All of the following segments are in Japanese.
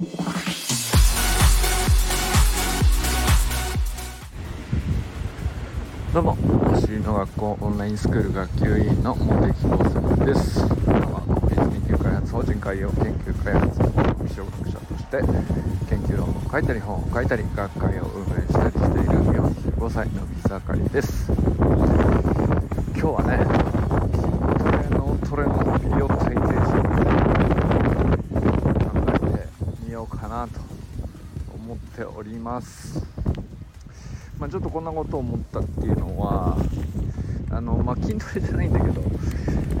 どうも走りの学校オンラインスクール学級委員の茂木耕作です。今は国立研究開発法人海洋研究開発の気象学者として研究論文を書いたり本を書いたり学会を運営したりしている45歳の水あかりです。今日はねなと思っております。まあ、ちょっとこんなことを思ったっていうのはあの、まあ、筋トレじゃないんだけど、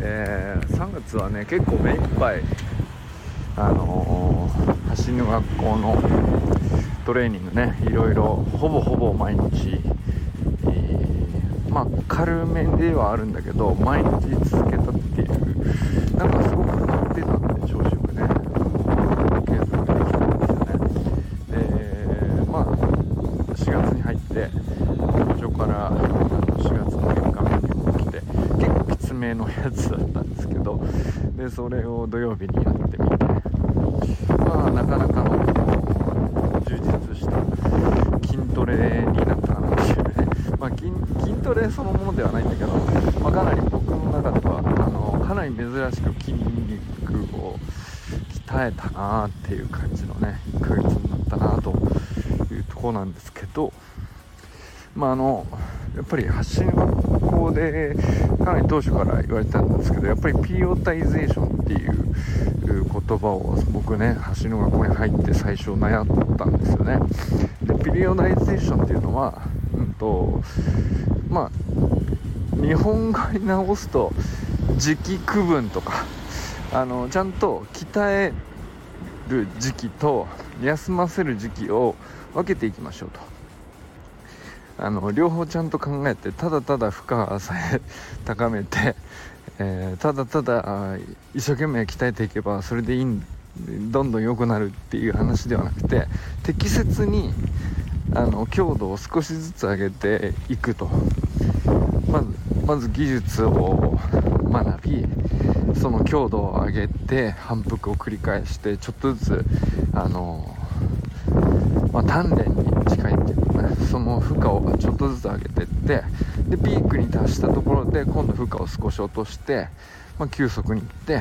えー、3月はね結構目いっぱい、あのー、走りの学校のトレーニングねいろいろほぼほぼ毎日、えー、まあ軽めではあるんだけど毎日続けたっていうなんかすごく上ってたんで調子よくね継続できたんですよねでまあ4月に入って途中から4月の月間が結構来て結構きつめのやつだったんですけどでそれを土曜日にやってみて。まあなかなかの充実した筋トレになったかなっていうね、まあ、筋トレそのものではないんだけど、まあ、かなり僕の中ではあのかなり珍しく筋肉を鍛えたなっていう感じのね1ヶ月になったなというとこなんですけど。まああのやっぱり発信学校でかなり当初から言われてたんですけどやっぱりピオタイゼーションっていう言葉を僕ね橋の学校に入って最初悩ったんですよね。でピリオタイゼーションっていうのはうんとまあ日本語に直すと時期区分とかあのちゃんと鍛える時期と休ませる時期を分けていきましょうと。あの両方ちゃんと考えてただただ負荷さえ高めて、えー、ただただ一生懸命鍛えていけばそれでいいんどんどん良くなるっていう話ではなくて適切にあの強度を少しずつ上げていくと。まずまず技術を学びその強度を上げて反復を繰り返してちょっとずつあの、まあ、鍛錬に近いっていうその負荷をちょっとずつ上げていってでピークに達したところで今度負荷を少し落として、まあ、急速にいって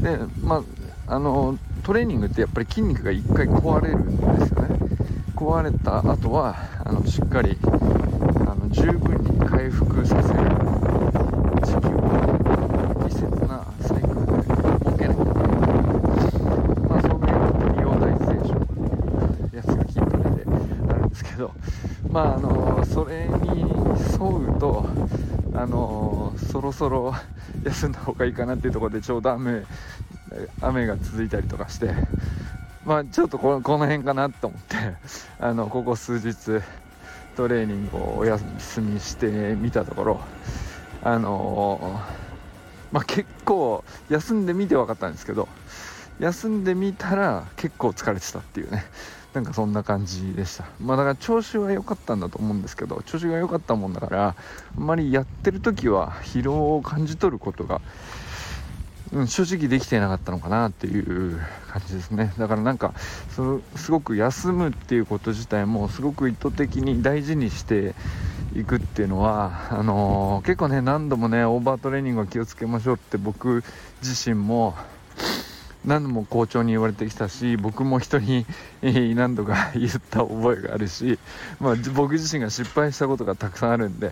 でまああのトレーニングってやっぱり筋肉が1回壊れるんですよね。壊れた後はあのしっかりあの十分に回復させる時期を適切なサイクルで設けなきゃいけないまあそのリオタイゼーションっていうやつが筋トレであるんですけどまああのそれに沿うとあのそろそろ休んだ方がいいかなっていうところでちょうど雨雨が続いたりとかしてまあちょっとこのこの辺かなと思って あのここ数日トレーニングをお休みしてみたところあのまあ結構休んでみて分かったんですけど休んでみたら結構疲れてたっていうね。なんかそんな感じでした。まあだから調子は良かったんだと思うんですけど調子が良かったもんだからあんまりやってる時は疲労を感じ取ることがうん、正直できてなかったのかなっていう感じですね。だからなんかそのすごく休むっていうこと自体もすごく意図的に大事にしていくっていうのはあのー、結構ね何度もねオーバートレーニングは気をつけましょうって僕自身も何度も校長に言われてきたし僕も人に何度か言った覚えがあるし、まあ、僕自身が失敗したことがたくさんあるんで、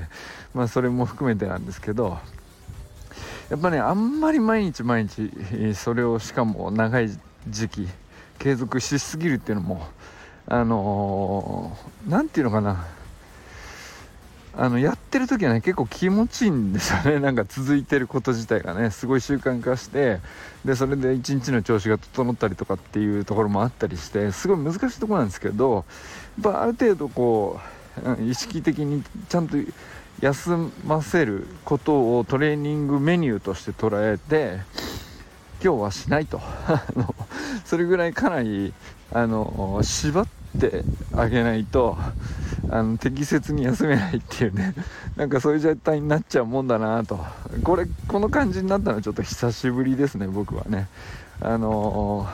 まあ、それも含めてなんですけどやっぱねあんまり毎日毎日それをしかも長い時期継続しすぎるっていうのもあの何、ー、て言うのかなあのやってる時はね結構気持ちいいんですよね。なんか続いてること自体がね。すごい習慣化してでそれで一日の調子が整ったりとかっていうところもあったりしてすごい難しいところなんですけどやっぱある程度こう意識的にちゃんと休ませることをトレーニングメニューとして捉えて今日はしないと。それぐらいかなりあの縛ってあげないとあの適切に休めないっていうね。なんかそういう状態になっちゃうもんだなと。これこの感じになったのはちょっと久しぶりですね僕はね。あの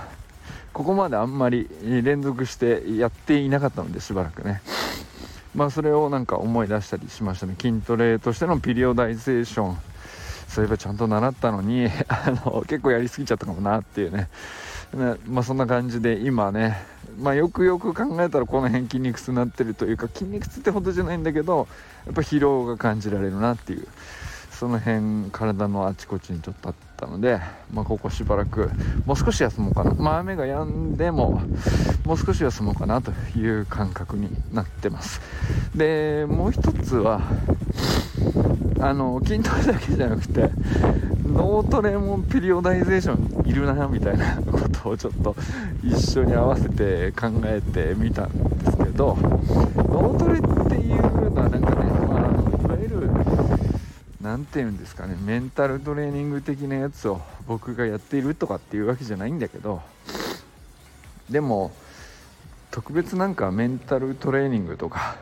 ここまであんまり連続してやっていなかったのでしばらくね。まあそれをなんか思い出したりしましたね。筋トレとしてのピリオダイゼーション。そういえばちゃんと習ったのに あの結構やりすぎちゃったかもなっていうね。ねまあそんな感じで今ねまあよくよく考えたらこの辺筋肉痛になってるというか筋肉痛ってほどじゃないんだけどやっぱ疲労が感じられるなっていうその辺体のあちこちにちょっとあったので、まあ、ここしばらくもう少し休もうかな、まあ、雨が止んでももう少し休もうかなという感覚になってます。でもう一つはあの筋トレだけじゃなくて脳トレもピリオダイゼーションいるなみたいなことをちょっと一緒に合わせて考えてみたんですけど脳トレっていうのはなんかね、まあ、いわゆる何て言うんですかねメンタルトレーニング的なやつを僕がやっているとかっていうわけじゃないんだけどでも特別なんかメンタルトレーニングとか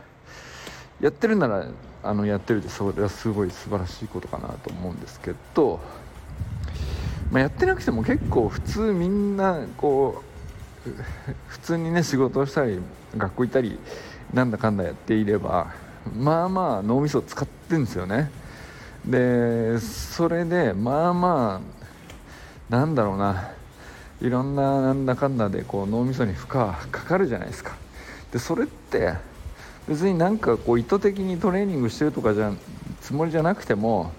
やってるならあのやってるってそれはすごい素晴らしいことかなと思うんですけど、まあ、やってなくても結構普通みんなこう 普通にね仕事をしたり学校行ったりなんだかんだやっていればまあまあ脳みそ使ってんですよね。でそれでまあまあなんだろうな。いろんななんだかんだでこう脳みそに負荷かかるじゃないですか。でそれって別になんかこう意図的にトレーニングしてるとかじゃつもりじゃなくても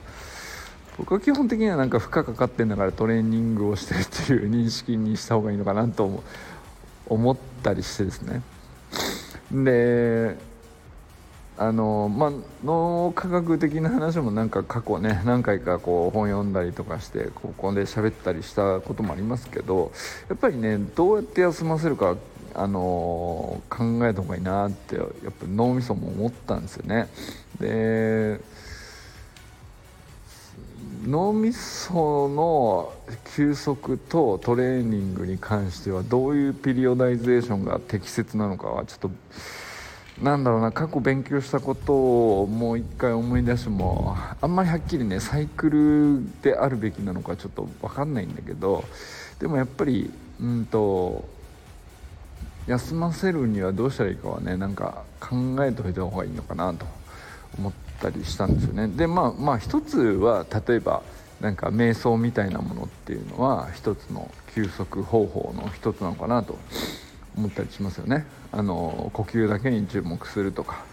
僕は基本的にはなんか負荷かかってんだからトレーニングをしてるっていう認識にした方がいいのかなと思ったりしてですね。であのまあ、脳科学的な話もなんか過去ね何回かこう本読んだりとかしてここで喋ったりしたこともありますけどやっぱりねどうやって休ませるかあの考えた方がいいなってやっぱ脳みそも思ったんですよね。で脳みその休息とトレーニングに関してはどういうピリオダイゼーションが適切なのかはちょっとなんだろうな過去勉強したことをもう一回思い出してもあんまりはっきりねサイクルであるべきなのかちょっと分かんないんだけどでもやっぱりうんと休ませるにはどうしたらいいかはねなんか考えておいた方がいいのかなと思ったりしたんですよね。でまあまあ一つは例えばなんか瞑想みたいなものっていうのは一つの休息方法の一つなのかなと思ったりしますよね。あの呼吸だけに注目するとか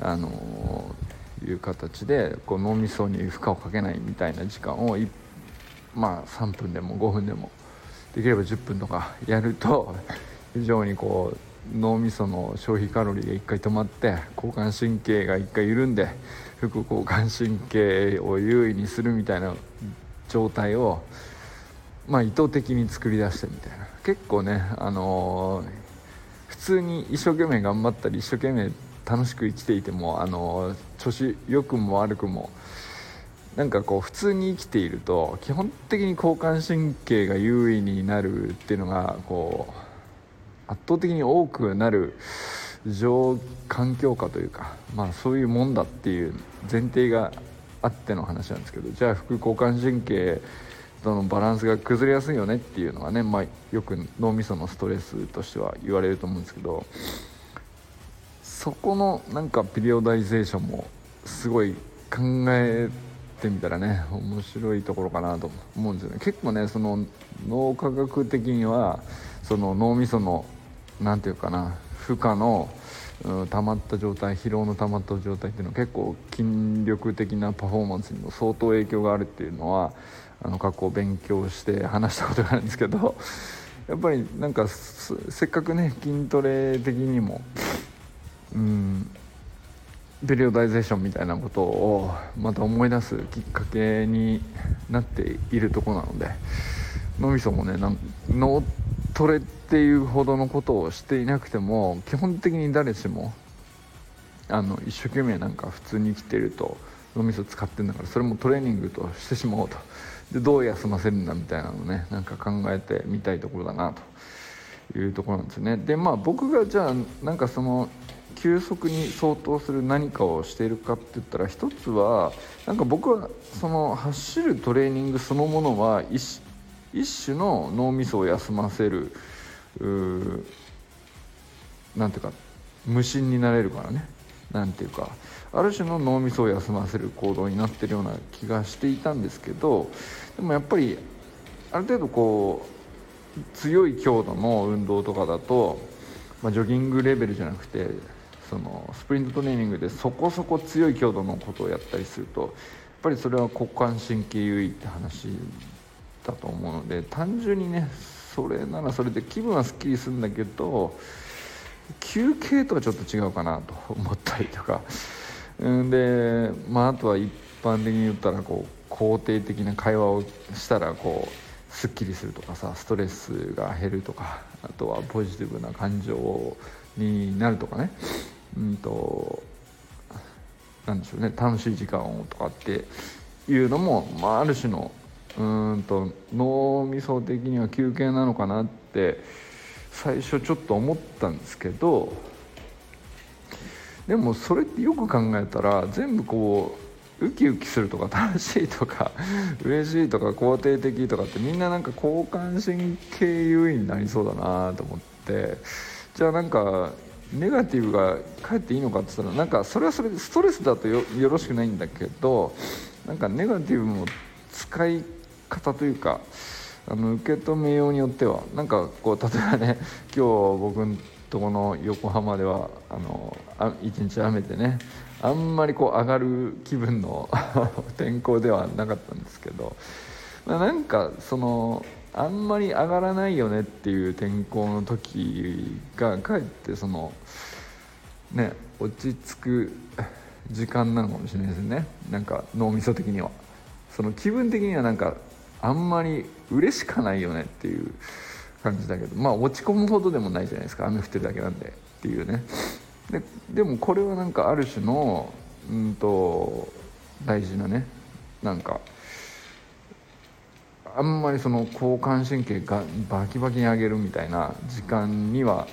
あのいう形でこう脳みそに負荷をかけないみたいな時間をまあ3分でも5分でもできれば10分とかやると非常にこう脳みその消費カロリーが1回止まって交感神経が1回緩んで副交感神経を優位にするみたいな状態をまあ意図的に作り出してみたいな結構ねあのー、普通に一生懸命頑張ったり一生懸命楽しく生きていてもあのー、調子良くも悪くもなんかこう普通に生きていると基本的に交感神経が優位になるっていうのがこう圧倒的に多くなる状環境下というか、まあ、そういうもんだっていう前提があっての話なんですけどじゃあ副交感神経とのバランスが崩れやすいよねっていうのはね、まあ、よく脳みそのストレスとしては言われると思うんですけどそこのなんかピリオダイゼーションもすごい考えてみたらね面白いところかなと思うんですよね。結構ねその脳科学的にはその脳みその何て言うかな負荷の溜まった状態疲労の溜まった状態っていうのは結構筋力的なパフォーマンスにも相当影響があるっていうのはあの過去勉強して話したことがあるんですけど やっぱりなんかせっかくね筋トレ的にもうんペリオダイゼーションみたいなことをまた思い出すきっかけになっているとこなので脳みそもね脳トレっていうほどのことをしていなくても基本的に誰しもあの一生懸命なんか普通に生きてると脳みそ使ってるんだからそれもトレーニングとしてしまおうと。でどう休ませるんだみたいなのねなんか考えてみたいところだなというところなんですね。でまあ僕がじゃあなんかその休息に相当する何かをしているかって言ったら一つはなんか僕はその走るトレーニングそのものは一一種の脳みそを休ませるなんていうか無心になれるからね。なんていうかある種の脳みそを休ませる行動になってるような気がしていたんですけどでもやっぱりある程度こう強い強度の運動とかだと、まあ、ジョギングレベルじゃなくてそのスプリントトレーニングでそこそこ強い強度のことをやったりするとやっぱりそれは股関神経優位って話だと思うので単純にねそれならそれで気分はすっきりするんだけど休憩とはちょっと違うかなと思ったりとか。んで、まあ、あとは一般的に言ったらこう肯定的な会話をしたらこうすっきりするとかさストレスが減るとかあとはポジティブな感情になるとかね。うんとなでしょうね楽しい時間をとかっていうのも、まあ、ある種のうんと脳みそ的には休憩なのかなって最初ちょっと思ったんですけどでもそれってよく考えたら全部こうウキウキするとか楽しいとか 嬉しいとか肯定的とかってみんななんか交感神経優位になりそうだなと思って。じゃあなんかネガティブがかえっていいのかって言ったらなんかそれはそれでストレスだとよろしくないんだけどなんかネガティブも使い方というかあの受け止めようによってはなんかこう例えばね 今日僕のとこの横浜ではあのあ一日雨でねあんまりこう上がる気分の 天候ではなかったんですけど、まあ、なんかそのあんまり上がらないよねっていう天候の時がかえってそのね落ち着く時間なのかもしれないですね。なんか脳みそ的には。その気分的にはなんかあんまり嬉しかないよねっていう感じだけどまあ落ち込むほどでもないじゃないですか。雨降ってるだけなんでっていうね。ででもこれはなんかある種のうんと大事なねなんかあんまりその交感神経がバキバキに上げるみたいな時間には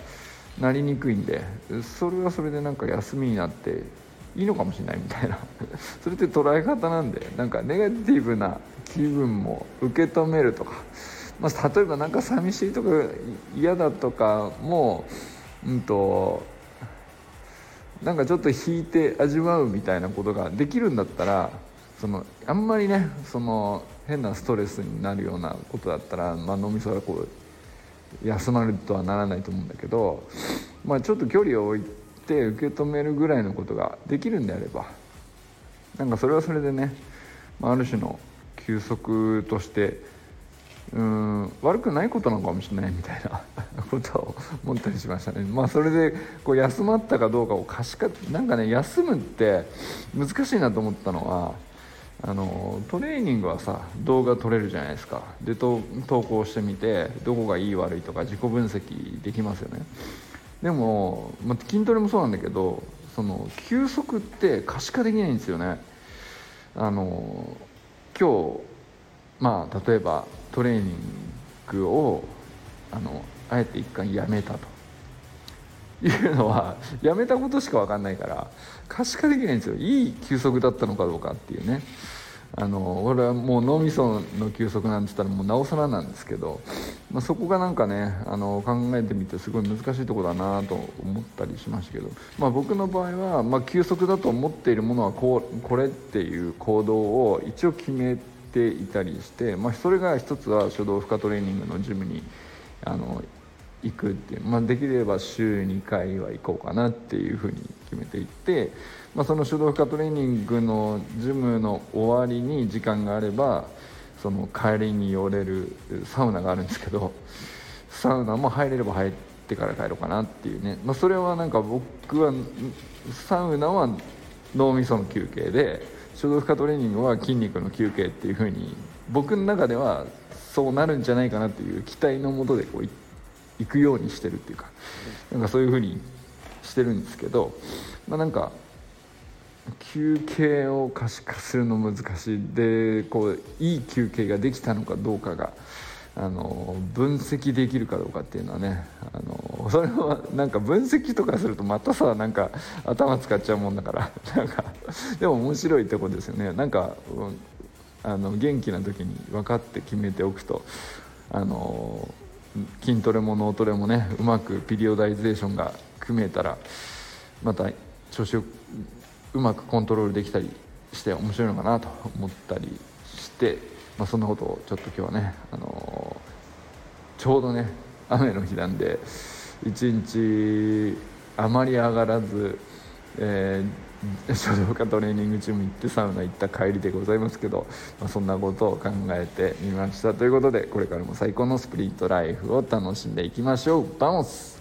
なりにくいんでそれはそれでなんか休みになっていいのかもしれないみたいな。それって捉え方なんでなんかネガティブな気分も受け止めるとか、まあ、例えば何か寂しいとか嫌だとかもうんとなんかちょっと引いて味わうみたいなことができるんだったらそのあんまりねその変なストレスになるようなことだったら、まあ、脳みそがこう休まるとはならないと思うんだけど、まあ、ちょっと距離を置いて受け止めるぐらいのことができるんであればなんかそれはそれでね、まあ、ある種の休息としてうん悪くないことなのかもしれないみたいな ことを思ったりしましたね。まあそれでこう休まったかどうかを可視化なんかね休むって難しいなと思ったのはあのトレーニングはさ動画撮れるじゃないですか。で投稿してみてどこがいい悪いとか自己分析できますよね。でも、まあ、筋トレもそうなんだけどその休息って可視化できないんですよね。あの今日まあ例えばトレーニングをあのあえて一回やめたと。いうのはやめたことしか分かんないから可視化できないんですよ。いい休息だったのかどうかっていうね。あの俺はもう脳みその休息なんて言ったらもうなおさらなんですけど、まあ、そこがなんかねあの考えてみてすごい難しいとこだなと思ったりしましたけど、まあ、僕の場合は、まあ、休息だと思っているものはこうこれっていう行動を一応決めていたりして、まあ、それが一つは書道負荷トレーニングのジムにあの行くっていう、まあ、できれば週2回は行こうかなっていうふうに決めていって。まあ、その手動負荷トレーニングのジムの終わりに時間があればその帰りに寄れるサウナがあるんですけどサウナも入れれば入ってから帰ろうかなっていうね、まあ、それはなんか僕はサウナは脳みその休憩で手動負荷トレーニングは筋肉の休憩っていう風に僕の中ではそうなるんじゃないかなっていう期待のもとでこう行くようにしてるっていうかなんかそういう風にしてるんですけど、まあ、なんか休憩を可視化するの難しい。でこういい休憩ができたのかどうかがあの分析できるかどうかっていうのはねあの それはなんか分析とかするとまたさなんか頭使っちゃうもんだから なんかでも面白いとこですよね。なんか、うん、あの元気な時に分かって決めておくとあの筋トレも脳トレもねうまくピリオダイゼーションが組めたらまた調子をうまくコントロールできたりして面白いのかなと思ったりして、まあ、そんなことをちょっと今日はね、あのー、ちょうどね雨の日なんで一日あまり上がらず、えー、初動負荷トレーニングジム行ってサウナ行った帰りでございますけど、まあ、そんなことを考えてみました。ということでこれからも最高のスプリントライフを楽しんでいきましょう。 vamos